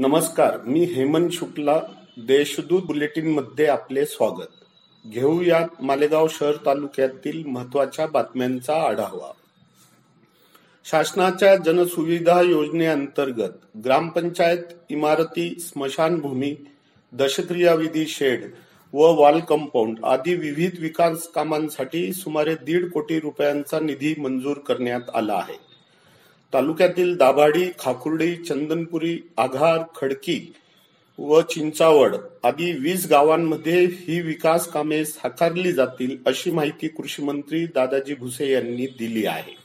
नमस्कार मी हेमंत शुक्ला देशदूत बुलेटिनमध्ये आपले स्वागत. घेऊयात मालेगाव शहर तालुक्यातील महत्त्वाच्या बातम्यांचा आढावा. शासनाच्या जनसुविधा योजनेअंतर्गत ग्रामपंचायत इमारती स्मशानभूमी दशक्रियाविधी शेड व वॉल कंपाऊंड आदी विविध विकास कामांसाठी सुमारे दीड कोटी रुपयांचा निधी मंजूर करण्यात आला आहे. तालुक्यातील दाभाडी खाकुर्डी चंदनपुरी आघार खडकी व चिंचावड आदी वीस गावांमध्ये ही विकास कामे साकारली जातील अशी माहिती कृषी मंत्री दादाजी भुसे यांनी दिली आहे.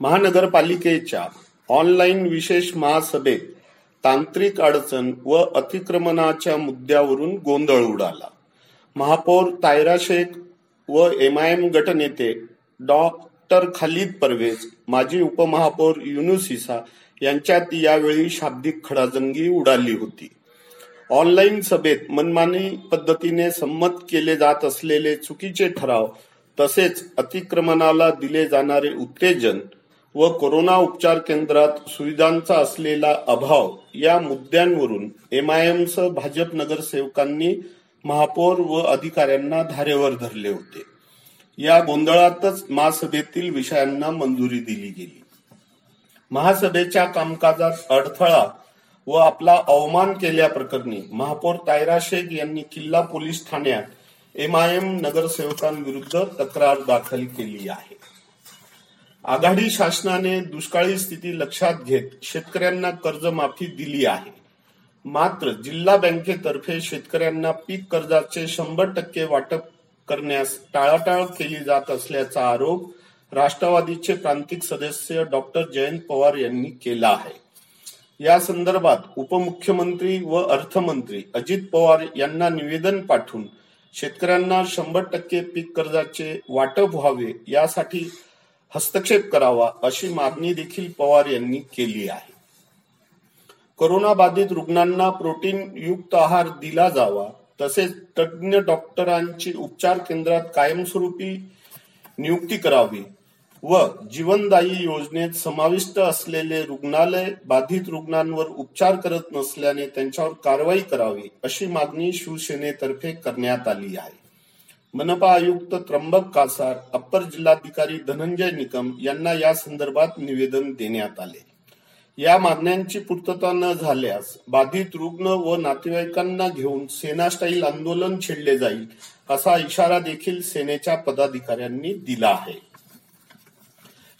महानगरपालिकेच्या ऑनलाईन विशेष महासभेत तांत्रिक अडचण व अतिक्रमणाच्या मुद्द्यावरून गोंधळ उडाला. महापौर तायरा शेख व एमआयएम गटनेते डॉ. डॉक्टर खालिद परवेज माजी उपमहापौर युनुस इसा यांच्यात यावेळी शाब्दिक खडाजंगी उडाली होती. ऑनलाईन सभेत मनमानी पद्धतीने संमत केले जात असलेले चुकीचे ठराव तसेच अतिक्रमणाला दिले जाणारे उत्तेजन व कोरोना उपचार केंद्रात सुविधांचा असलेला अभाव या मुद्द्यांवरून एमआयएमसह भाजप नगरसेवकांनी महापौर व अधिकाऱ्यांना धारेवर धरले होते. या गोंधळातच महासभेतील विषयांना मंजुरी दिली गेली. महासभेच्या कामकाजात अडथळा व आपला अवमान केल्याप्रकरणी महापौर तायरा शेख यांनी किल्ला पोलीस ठाण्यात एमआयएम नगरसेवकांविरुद्ध तक्रार दाखल केली आहे. आघाडी शासनाने दुष्काळी स्थिती लक्षात घेत शेतकऱ्यांना कर्जमाफी दिली आहे. मात्र जिल्हा बँकेतर्फे शेतकऱ्यांना पीक कर्जाचे शंभर टक्के वाटप करण्यास टाळाटाळ केली जात असल्याचा आरोप राष्ट्रवादीचे प्रांतिक सदस्य डॉक्टर जयंत पवार यांनी केला आहे. या संदर्भात उपमुख्यमंत्री व अर्थमंत्री अजित पवार यांना निवेदन पाठवून शेतकऱ्यांना शंभर टक्के पीक कर्जाचे वाटप व्हावे यासाठी हस्तक्षेप करावा अशी मागणी देखील पवार यांनी केली आहे. कोरोना बाधित रुग्णांना प्रोटीन युक्त आहार दिला जावा तसेच तज्ज्ञ डॉक्टरांची उपचार केंद्रात कायमस्वरूपी नियुक्ती करावी व जीवनदायी योजनेत समाविष्ट असलेले रुग्णालय बाधित रुग्णांवर उपचार करत नसल्याने त्यांच्यावर कारवाई करावी अशी मागणी शिवसेनेतर्फे करण्यात आली आहे. मनपा आयुक्त त्र्यंबक कासार अप्पर जिल्हाधिकारी धनंजय निकम यांना या संदर्भात निवेदन देण्यात आले. या मागण्यांची पूर्तता न झाल्यास बाधित रुग्ण व नातेवाईकांना घेऊन सेना स्टाईल आंदोलन छेडले जाईल असा इशारा देखील सेनेच्या पदाधिकाऱ्यांनी दिला आहे.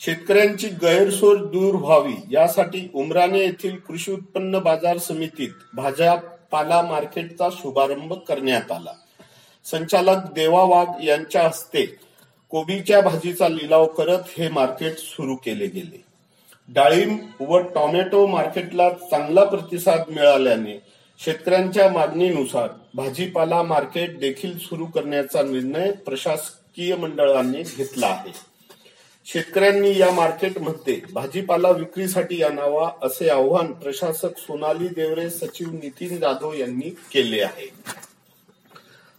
शेतकऱ्यांची गैरसोय दूर व्हावी यासाठी उमराणे येथील कृषी उत्पन्न बाजार समितीत भाज्या पाला मार्केटचा शुभारंभ करण्यात आला. संचालक देवा वाघ यांच्या हस्ते कोबीच्या भाजीचा लिलाव करत हे मार्केट सुरू केले गेले. डाळिंब व टोमॅटो मार्केटला चांगला प्रतिसाद मिळाल्याने शेतकऱ्यांच्या मागणीनुसार भाजीपाला मार्केट देखील सुरू करण्याचा निर्णय प्रशासकीय मंडळाने घेतला आहे. शेतकऱ्यांनी या मार्केटमध्ये भाजीपाला विक्रीसाठी आणावा असे आवाहन प्रशासक सोनाली देवरे सचिव नितीन जाधव यांनी केले आहे.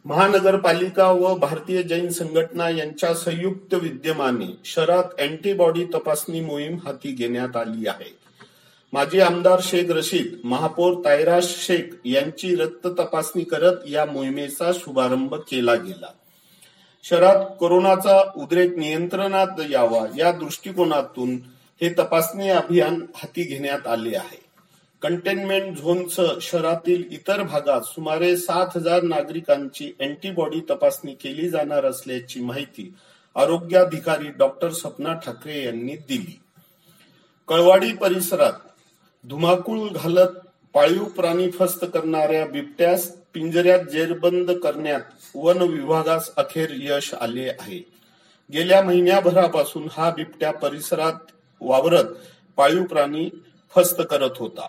महानगरपालिका व भारतीय जैन संघटना यांच्या संयुक्त विद्यमाने शहरात अँटीबॉडी तपासणी मोहीम हाती घेण्यात आली आहे. माजी आमदार शेख रशीद महापौर तायराज शेख यांची रक्त तपासणी करत या मोहिमेचा शुभारंभ केला गेला. शहरात कोरोनाचा उद्रेक नियंत्रणात यावा या दृष्टिकोनातून हे तपासणी अभियान हाती घेण्यात आले आहे. कंटेनमेंट झोनचं शहरातील इतर भागात सुमारे सात हजार नागरिकांची अँटीबॉडी तपासणी केली जाणार असल्याची माहिती आरोग्याधिकारी डॉक्टर सपना ठाकरे यांनी दिली. कळवाडी परिसरात धुमाकूळ घालत पाळीव प्राणी फस्त करणाऱ्या बिबट्यास पिंजऱ्यात जेरबंद करण्यात वन विभागास अखेर यश आले आहे. गेल्या महिन्याभरापासून हा बिबट्या परिसरात वावरत पाळीव प्राणी फस्त करत होता.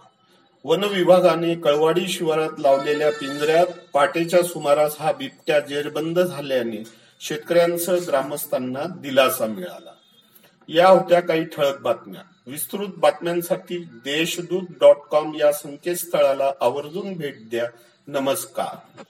वन विभागाने कळवाडी शिवारात लावलेल्या पिंजऱ्यात पाटेच्या सुमारास हा बिबट्या जेरबंद झाल्याने शेतकऱ्यांसह ग्रामस्थांना दिलासा मिळाला. या होत्या काही ठळक बातम्या. विस्तृत बातम्यांसाठी देशदूत डॉट कॉम या संकेतस्थळाला आवर्जून भेट द्या. नमस्कार.